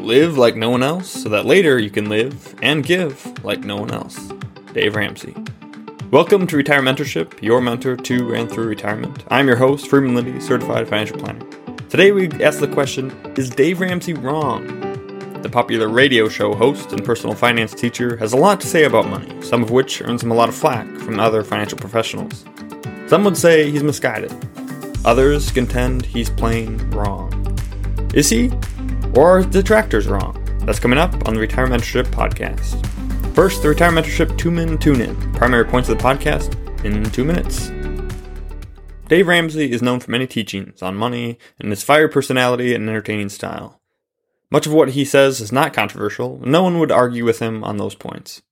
Live like no one else so that later you can live and give like no one else. Dave Ramsey. Welcome to Retirement Mentorship, your mentor to and through retirement. I'm your host, Freeman Lindy, certified financial planner. Today we ask the question Is Dave Ramsey wrong? The popular radio show host and personal finance teacher has a lot to say about money, some of which earns him a lot of flack from other financial professionals. Some would say he's misguided. Others contend he's plain wrong. Is he? Or are detractors wrong? That's coming up on the Retirement Mentorship Podcast. First, the Retirement Mentorship two minute tune in. Primary points of the podcast in two minutes. Dave Ramsey is known for many teachings on money and his fiery personality and entertaining style. Much of what he says is not controversial, no one would argue with him on those points.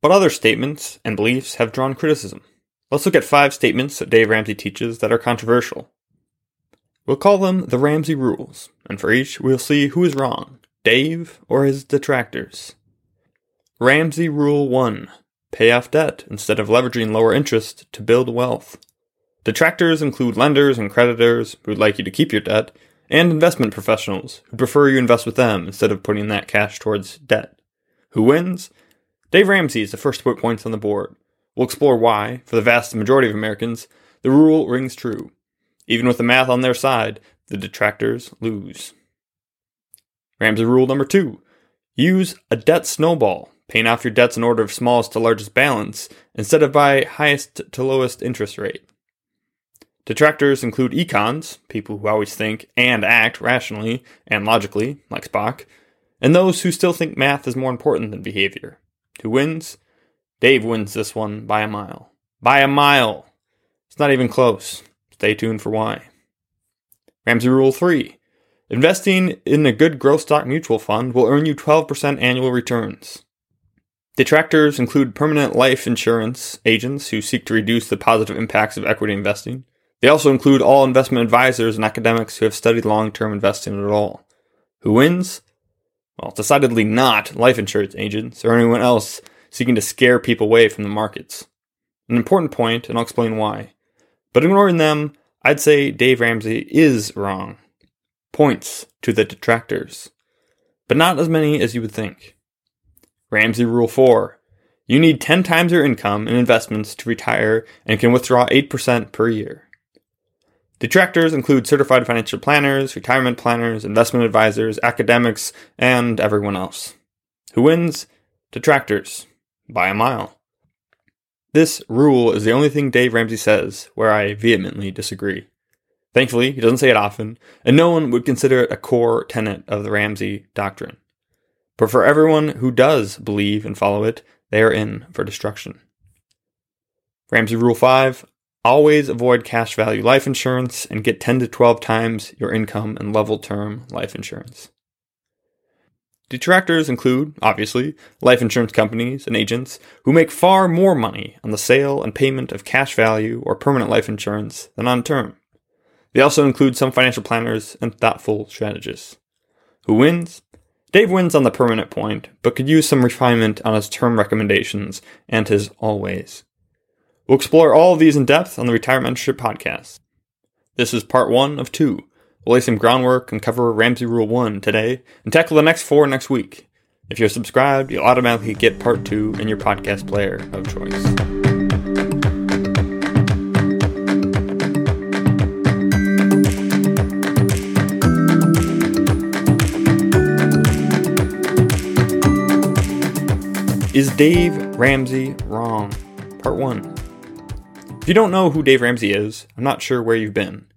But other statements and beliefs have drawn criticism. Let's look at five statements that Dave Ramsey teaches that are controversial. We'll call them the Ramsey Rules, and for each we'll see who is wrong, Dave or his detractors. Ramsey Rule 1 Pay off debt instead of leveraging lower interest to build wealth. Detractors include lenders and creditors who'd like you to keep your debt, and investment professionals who prefer you invest with them instead of putting that cash towards debt. Who wins? Dave Ramsey is the first to put points on the board. We'll explore why, for the vast majority of Americans, the rule rings true. Even with the math on their side, the detractors lose. Ramsey rule number two use a debt snowball, paying off your debts in order of smallest to largest balance instead of by highest to lowest interest rate. Detractors include econs, people who always think and act rationally and logically, like Spock, and those who still think math is more important than behavior. Who wins? Dave wins this one by a mile. By a mile! It's not even close. Stay tuned for why. Ramsey Rule 3 Investing in a good growth stock mutual fund will earn you 12% annual returns. Detractors include permanent life insurance agents who seek to reduce the positive impacts of equity investing. They also include all investment advisors and academics who have studied long term investing at all. Who wins? Well, decidedly not life insurance agents or anyone else seeking to scare people away from the markets. An important point, and I'll explain why. But ignoring them, I'd say Dave Ramsey is wrong. Points to the detractors. But not as many as you would think. Ramsey Rule 4. You need 10 times your income in investments to retire and can withdraw 8% per year. Detractors include certified financial planners, retirement planners, investment advisors, academics, and everyone else. Who wins? Detractors. By a mile. This rule is the only thing Dave Ramsey says where I vehemently disagree. Thankfully, he doesn't say it often, and no one would consider it a core tenet of the Ramsey doctrine. But for everyone who does believe and follow it, they are in for destruction. Ramsey Rule 5 Always avoid cash value life insurance and get 10 to 12 times your income in level term life insurance. Detractors include, obviously, life insurance companies and agents who make far more money on the sale and payment of cash value or permanent life insurance than on term. They also include some financial planners and thoughtful strategists. Who wins? Dave wins on the permanent point, but could use some refinement on his term recommendations and his always. We'll explore all of these in depth on the Retirement Mentorship podcast. This is part one of two We'll lay some groundwork and cover Ramsey Rule 1 today and tackle the next four next week. If you're subscribed, you'll automatically get part 2 in your podcast player of choice. Is Dave Ramsey wrong? Part 1. If you don't know who Dave Ramsey is, I'm not sure where you've been.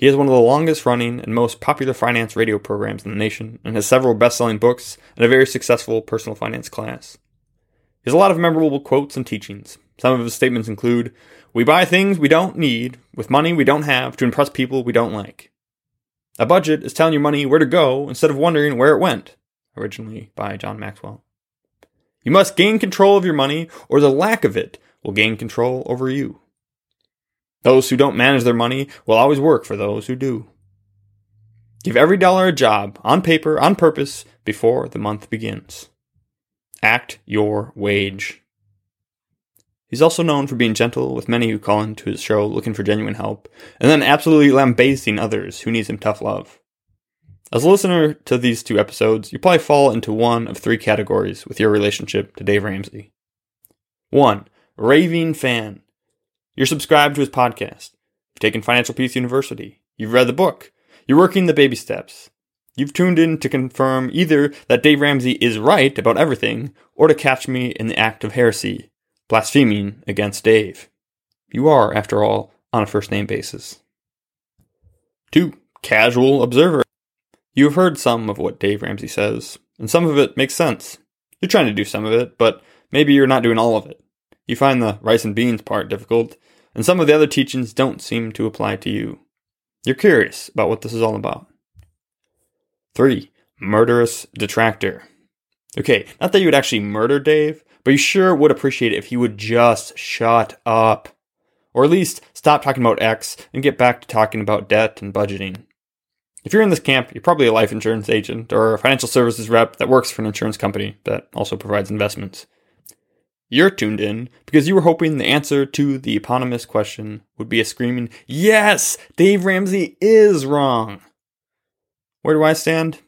He has one of the longest running and most popular finance radio programs in the nation and has several best selling books and a very successful personal finance class. He has a lot of memorable quotes and teachings. Some of his statements include We buy things we don't need with money we don't have to impress people we don't like. A budget is telling your money where to go instead of wondering where it went. Originally by John Maxwell. You must gain control of your money, or the lack of it will gain control over you. Those who don't manage their money will always work for those who do. Give every dollar a job, on paper, on purpose, before the month begins. Act your wage. He's also known for being gentle with many who call into his show looking for genuine help, and then absolutely lambasting others who need some tough love. As a listener to these two episodes, you probably fall into one of three categories with your relationship to Dave Ramsey. One, raving fan. You're subscribed to his podcast. You've taken Financial Peace University. You've read the book. You're working the baby steps. You've tuned in to confirm either that Dave Ramsey is right about everything or to catch me in the act of heresy, blaspheming against Dave. You are, after all, on a first name basis. 2. Casual observer. You have heard some of what Dave Ramsey says, and some of it makes sense. You're trying to do some of it, but maybe you're not doing all of it. You find the rice and beans part difficult, and some of the other teachings don't seem to apply to you. You're curious about what this is all about. 3. Murderous detractor. Okay, not that you would actually murder Dave, but you sure would appreciate it if he would just shut up. Or at least stop talking about X and get back to talking about debt and budgeting. If you're in this camp, you're probably a life insurance agent or a financial services rep that works for an insurance company that also provides investments. You're tuned in because you were hoping the answer to the eponymous question would be a screaming, Yes, Dave Ramsey is wrong. Where do I stand?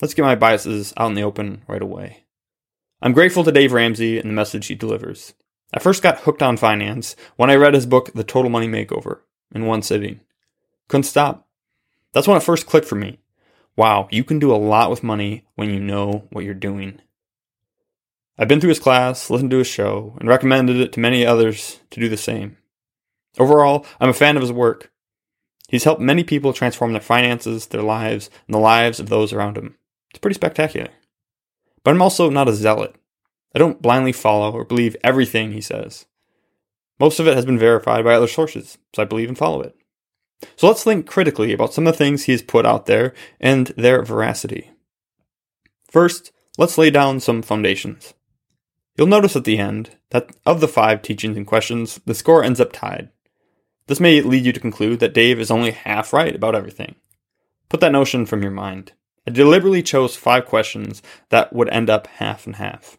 Let's get my biases out in the open right away. I'm grateful to Dave Ramsey and the message he delivers. I first got hooked on finance when I read his book, The Total Money Makeover, in one sitting. Couldn't stop. That's when it first clicked for me. Wow, you can do a lot with money when you know what you're doing. I've been through his class, listened to his show, and recommended it to many others to do the same. Overall, I'm a fan of his work. He's helped many people transform their finances, their lives, and the lives of those around him. It's pretty spectacular. But I'm also not a zealot. I don't blindly follow or believe everything he says. Most of it has been verified by other sources, so I believe and follow it. So let's think critically about some of the things he has put out there and their veracity. First, let's lay down some foundations. You'll notice at the end that of the five teachings and questions, the score ends up tied. This may lead you to conclude that Dave is only half right about everything. Put that notion from your mind. I deliberately chose five questions that would end up half and half.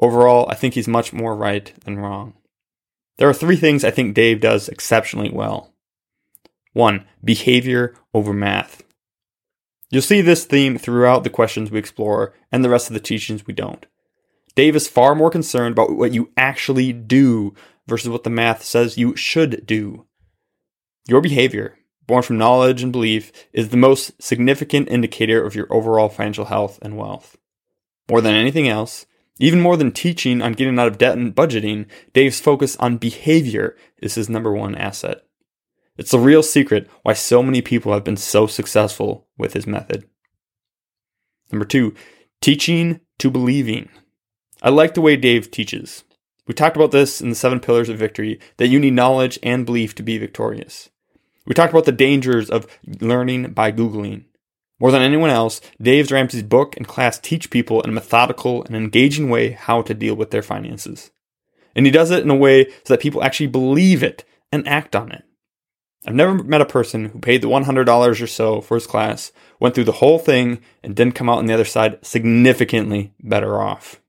Overall, I think he's much more right than wrong. There are three things I think Dave does exceptionally well. One, behavior over math. You'll see this theme throughout the questions we explore and the rest of the teachings we don't. Dave is far more concerned about what you actually do versus what the math says you should do. Your behavior, born from knowledge and belief, is the most significant indicator of your overall financial health and wealth. More than anything else, even more than teaching on getting out of debt and budgeting, Dave's focus on behavior is his number one asset. It's the real secret why so many people have been so successful with his method. Number two, teaching to believing. I like the way Dave teaches. We talked about this in the seven pillars of victory that you need knowledge and belief to be victorious. We talked about the dangers of learning by Googling. More than anyone else, Dave Ramsey's book and class teach people in a methodical and engaging way how to deal with their finances. And he does it in a way so that people actually believe it and act on it. I've never met a person who paid the $100 or so for his class, went through the whole thing, and didn't come out on the other side significantly better off.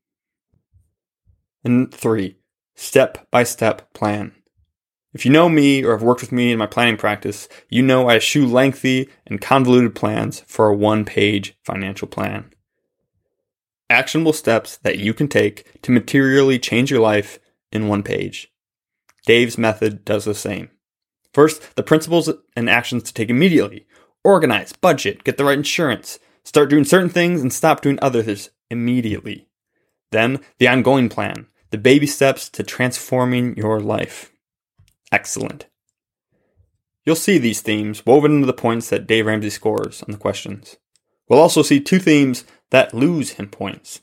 And three, step by step plan. If you know me or have worked with me in my planning practice, you know I eschew lengthy and convoluted plans for a one page financial plan. Actionable steps that you can take to materially change your life in one page. Dave's method does the same. First, the principles and actions to take immediately. Organize, budget, get the right insurance, start doing certain things and stop doing others immediately. Then, the ongoing plan, the baby steps to transforming your life. Excellent. You'll see these themes woven into the points that Dave Ramsey scores on the questions. We'll also see two themes that lose him points.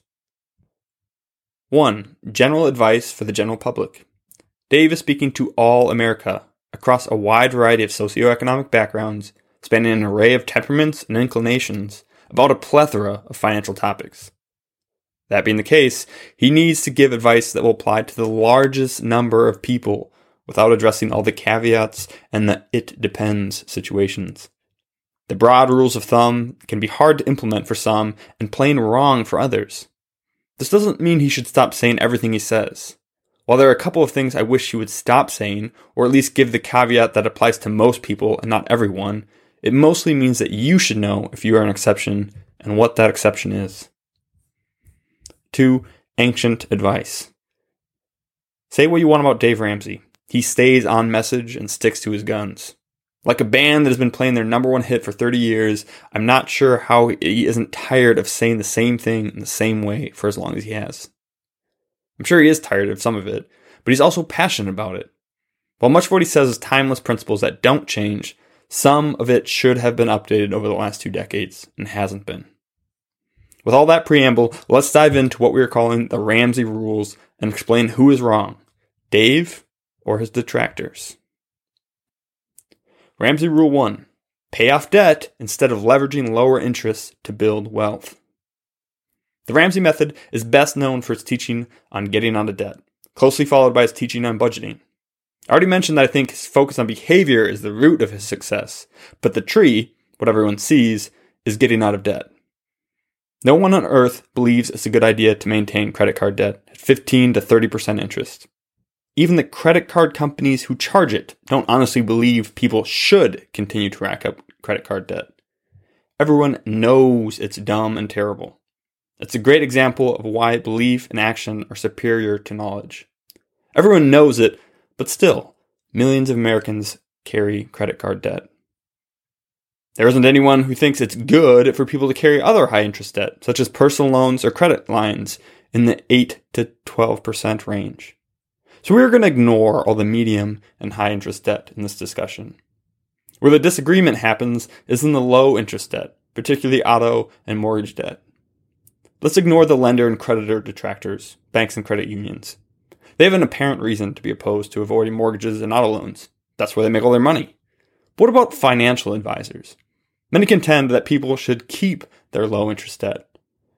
1. General advice for the general public. Dave is speaking to all America across a wide variety of socioeconomic backgrounds, spanning an array of temperaments and inclinations, about a plethora of financial topics. That being the case, he needs to give advice that will apply to the largest number of people without addressing all the caveats and the it depends situations. The broad rules of thumb can be hard to implement for some and plain wrong for others. This doesn't mean he should stop saying everything he says. While there are a couple of things I wish he would stop saying, or at least give the caveat that applies to most people and not everyone, It mostly means that you should know if you are an exception and what that exception is. 2. Ancient advice. Say what you want about Dave Ramsey. He stays on message and sticks to his guns. Like a band that has been playing their number one hit for 30 years, I'm not sure how he isn't tired of saying the same thing in the same way for as long as he has. I'm sure he is tired of some of it, but he's also passionate about it. While much of what he says is timeless principles that don't change, some of it should have been updated over the last two decades and hasn't been. With all that preamble, let's dive into what we are calling the Ramsey rules and explain who is wrong Dave or his detractors. Ramsey Rule 1 Pay off debt instead of leveraging lower interest to build wealth. The Ramsey method is best known for its teaching on getting out of debt, closely followed by its teaching on budgeting. I already mentioned that I think his focus on behavior is the root of his success, but the tree, what everyone sees, is getting out of debt. No one on earth believes it's a good idea to maintain credit card debt at 15 to 30% interest. Even the credit card companies who charge it don't honestly believe people should continue to rack up credit card debt. Everyone knows it's dumb and terrible. It's a great example of why belief and action are superior to knowledge. Everyone knows it, but still, millions of Americans carry credit card debt. There isn't anyone who thinks it's good for people to carry other high interest debt, such as personal loans or credit lines, in the 8 to 12% range. So we're going to ignore all the medium and high interest debt in this discussion. Where the disagreement happens is in the low interest debt, particularly auto and mortgage debt. Let's ignore the lender and creditor detractors, banks and credit unions. They have an apparent reason to be opposed to avoiding mortgages and auto loans. That's where they make all their money. But what about financial advisors? Many contend that people should keep their low interest debt.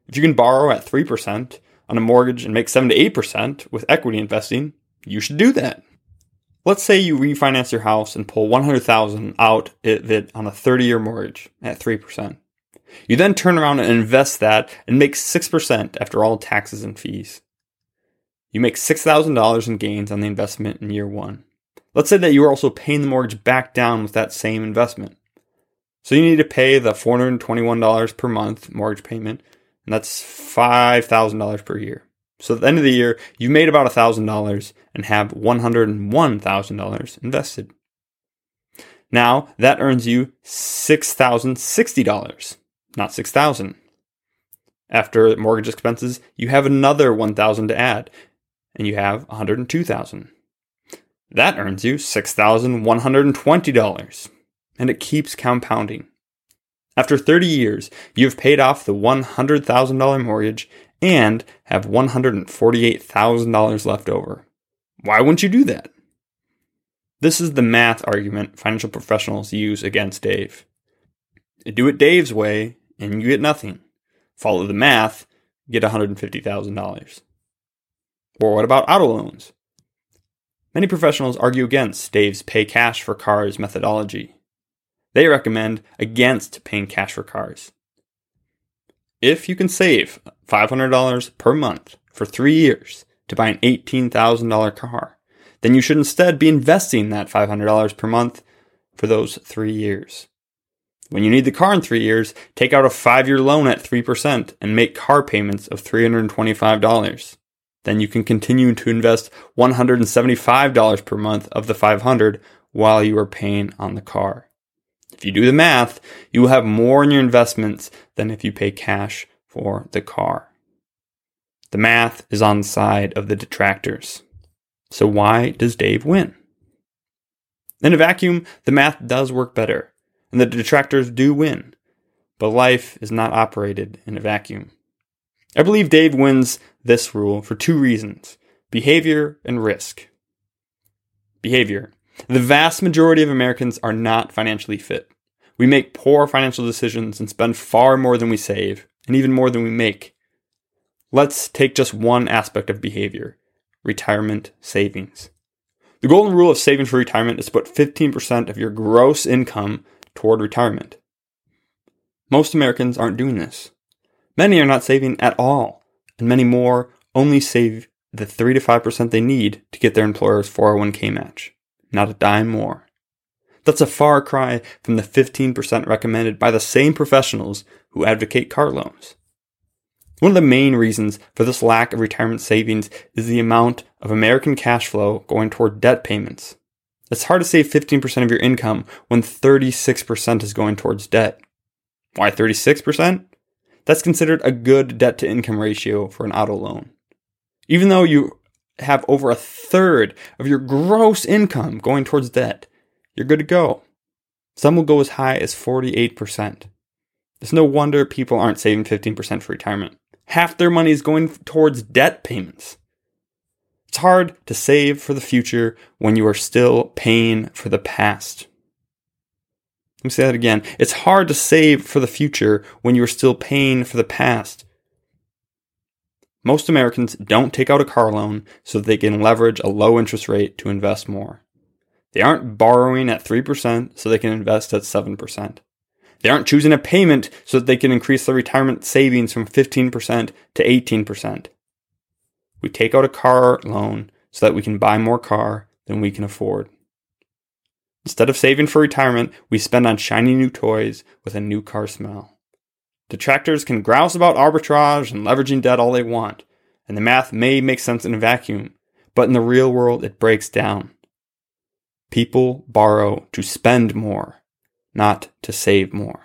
If you can borrow at 3% on a mortgage and make 7 to 8% with equity investing, you should do that. Let's say you refinance your house and pull 100,000 out of it on a 30-year mortgage at 3%. You then turn around and invest that and make 6% after all taxes and fees. You make $6,000 in gains on the investment in year 1. Let's say that you are also paying the mortgage back down with that same investment. So you need to pay the $421 per month mortgage payment, and that's $5,000 per year. So at the end of the year, you've made about $1,000 and have $101,000 invested. Now that earns you $6,060, not 6000 After mortgage expenses, you have another 1000 to add, and you have 102000 That earns you $6,120, and it keeps compounding. After 30 years, you have paid off the $100,000 mortgage and have $148,000 left over. Why wouldn't you do that? This is the math argument financial professionals use against Dave. Do it Dave's way, and you get nothing. Follow the math, get $150,000. Or what about auto loans? Many professionals argue against Dave's pay cash for cars methodology. They recommend against paying cash for cars. If you can save $500 per month for three years to buy an $18,000 car, then you should instead be investing that $500 per month for those three years. When you need the car in three years, take out a five year loan at 3% and make car payments of $325. Then you can continue to invest $175 per month of the 500 while you are paying on the car. If you do the math, you will have more in your investments than if you pay cash for the car. The math is on the side of the detractors. So why does Dave win? In a vacuum, the math does work better, and the detractors do win. But life is not operated in a vacuum. I believe Dave wins this rule for two reasons behavior and risk. Behavior. The vast majority of Americans are not financially fit. We make poor financial decisions and spend far more than we save, and even more than we make. Let's take just one aspect of behavior retirement savings. The golden rule of saving for retirement is to put 15% of your gross income toward retirement. Most Americans aren't doing this. Many are not saving at all, and many more only save the 3 to 5% they need to get their employer's 401k match not a dime more. That's a far cry from the 15% recommended by the same professionals who advocate car loans. One of the main reasons for this lack of retirement savings is the amount of American cash flow going toward debt payments. It's hard to save 15% of your income when 36% is going towards debt. Why 36%? That's considered a good debt to income ratio for an auto loan. Even though you have over a third of your gross income going towards debt, you're good to go. Some will go as high as 48%. It's no wonder people aren't saving 15% for retirement. Half their money is going towards debt payments. It's hard to save for the future when you are still paying for the past. Let me say that again. It's hard to save for the future when you are still paying for the past. Most Americans don't take out a car loan so that they can leverage a low interest rate to invest more. They aren't borrowing at 3% so they can invest at 7%. They aren't choosing a payment so that they can increase their retirement savings from 15% to 18%. We take out a car loan so that we can buy more car than we can afford. Instead of saving for retirement, we spend on shiny new toys with a new car smell. Detractors can grouse about arbitrage and leveraging debt all they want, and the math may make sense in a vacuum, but in the real world it breaks down. People borrow to spend more, not to save more.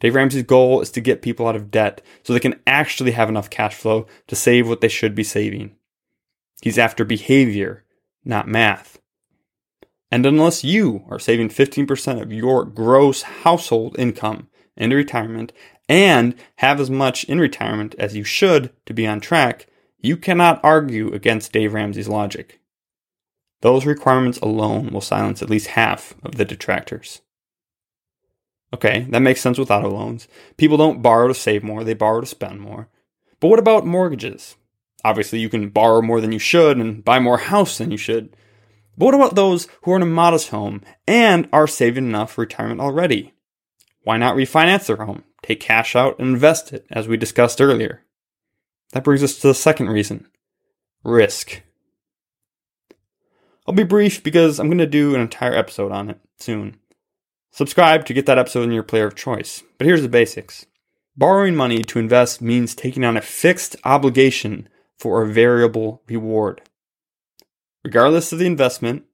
Dave Ramsey's goal is to get people out of debt so they can actually have enough cash flow to save what they should be saving. He's after behavior, not math. And unless you are saving 15% of your gross household income into retirement and have as much in retirement as you should to be on track, you cannot argue against Dave Ramsey's logic. Those requirements alone will silence at least half of the detractors. Okay, that makes sense with auto loans. People don't borrow to save more, they borrow to spend more. But what about mortgages? Obviously, you can borrow more than you should and buy more house than you should. But what about those who are in a modest home and are saving enough for retirement already? Why not refinance their home, take cash out, and invest it, as we discussed earlier? That brings us to the second reason risk. I'll be brief because I'm going to do an entire episode on it soon. Subscribe to get that episode in your player of choice. But here's the basics borrowing money to invest means taking on a fixed obligation for a variable reward. Regardless of the investment,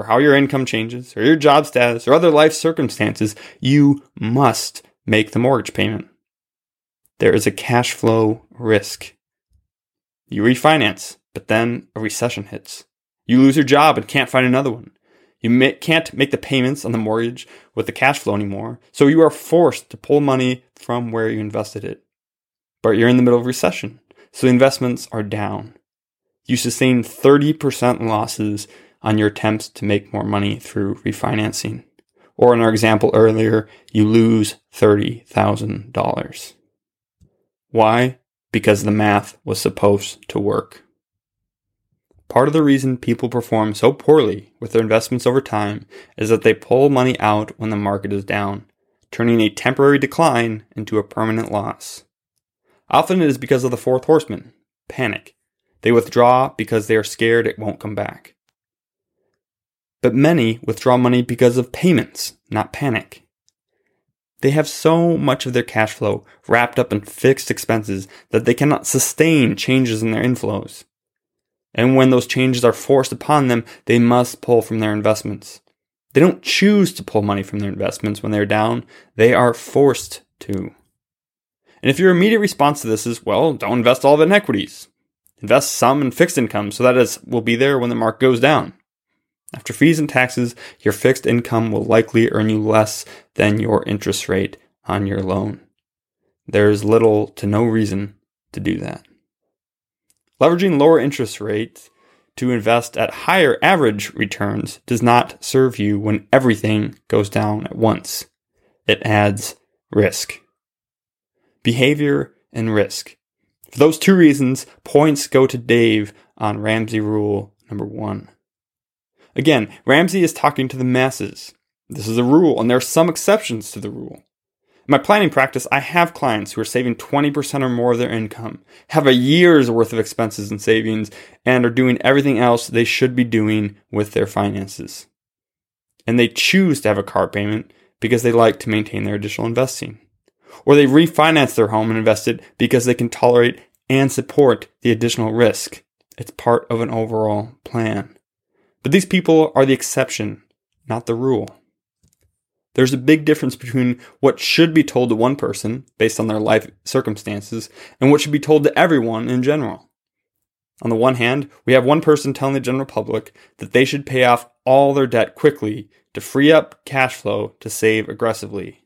or how your income changes, or your job status, or other life circumstances, you must make the mortgage payment. There is a cash flow risk. You refinance, but then a recession hits. You lose your job and can't find another one. You can't make the payments on the mortgage with the cash flow anymore, so you are forced to pull money from where you invested it. But you're in the middle of recession, so the investments are down. You sustain 30% losses on your attempts to make more money through refinancing. Or in our example earlier, you lose $30,000. Why? Because the math was supposed to work. Part of the reason people perform so poorly with their investments over time is that they pull money out when the market is down, turning a temporary decline into a permanent loss. Often it is because of the fourth horseman panic. They withdraw because they are scared it won't come back. But many withdraw money because of payments, not panic. They have so much of their cash flow wrapped up in fixed expenses that they cannot sustain changes in their inflows. And when those changes are forced upon them, they must pull from their investments. They don't choose to pull money from their investments when they're down, they are forced to. And if your immediate response to this is, well, don't invest all of it in equities. Invest some in fixed income so that it will be there when the market goes down. After fees and taxes, your fixed income will likely earn you less than your interest rate on your loan. There is little to no reason to do that. Leveraging lower interest rates to invest at higher average returns does not serve you when everything goes down at once. It adds risk. Behavior and risk. For those two reasons, points go to Dave on Ramsey rule number one. Again, Ramsey is talking to the masses. This is a rule, and there are some exceptions to the rule. In my planning practice, I have clients who are saving 20% or more of their income, have a year's worth of expenses and savings, and are doing everything else they should be doing with their finances. and they choose to have a car payment because they like to maintain their additional investing. Or they refinance their home and invest it because they can tolerate and support the additional risk. It's part of an overall plan. But these people are the exception, not the rule. There's a big difference between what should be told to one person based on their life circumstances and what should be told to everyone in general. On the one hand, we have one person telling the general public that they should pay off all their debt quickly to free up cash flow to save aggressively.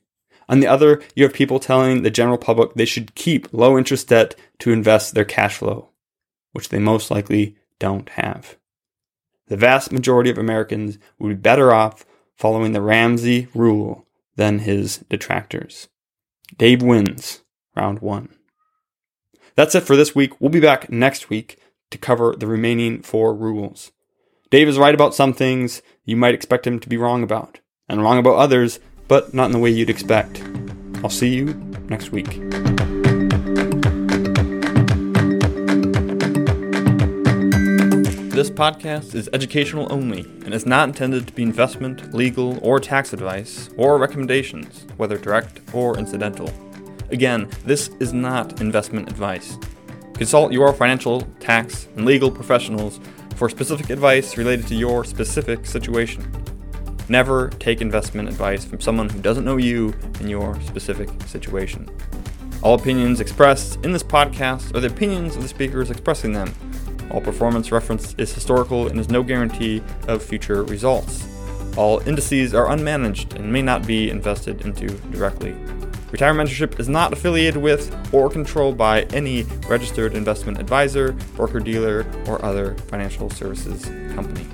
On the other, you have people telling the general public they should keep low interest debt to invest their cash flow, which they most likely don't have. The vast majority of Americans would be better off following the Ramsey rule than his detractors. Dave wins round one. That's it for this week. We'll be back next week to cover the remaining four rules. Dave is right about some things you might expect him to be wrong about, and wrong about others, but not in the way you'd expect. I'll see you next week. This podcast is educational only and is not intended to be investment, legal, or tax advice or recommendations, whether direct or incidental. Again, this is not investment advice. Consult your financial, tax, and legal professionals for specific advice related to your specific situation. Never take investment advice from someone who doesn't know you and your specific situation. All opinions expressed in this podcast are the opinions of the speakers expressing them all performance reference is historical and is no guarantee of future results. All indices are unmanaged and may not be invested into directly. Retirement Mentorship is not affiliated with or controlled by any registered investment advisor, broker dealer, or other financial services company.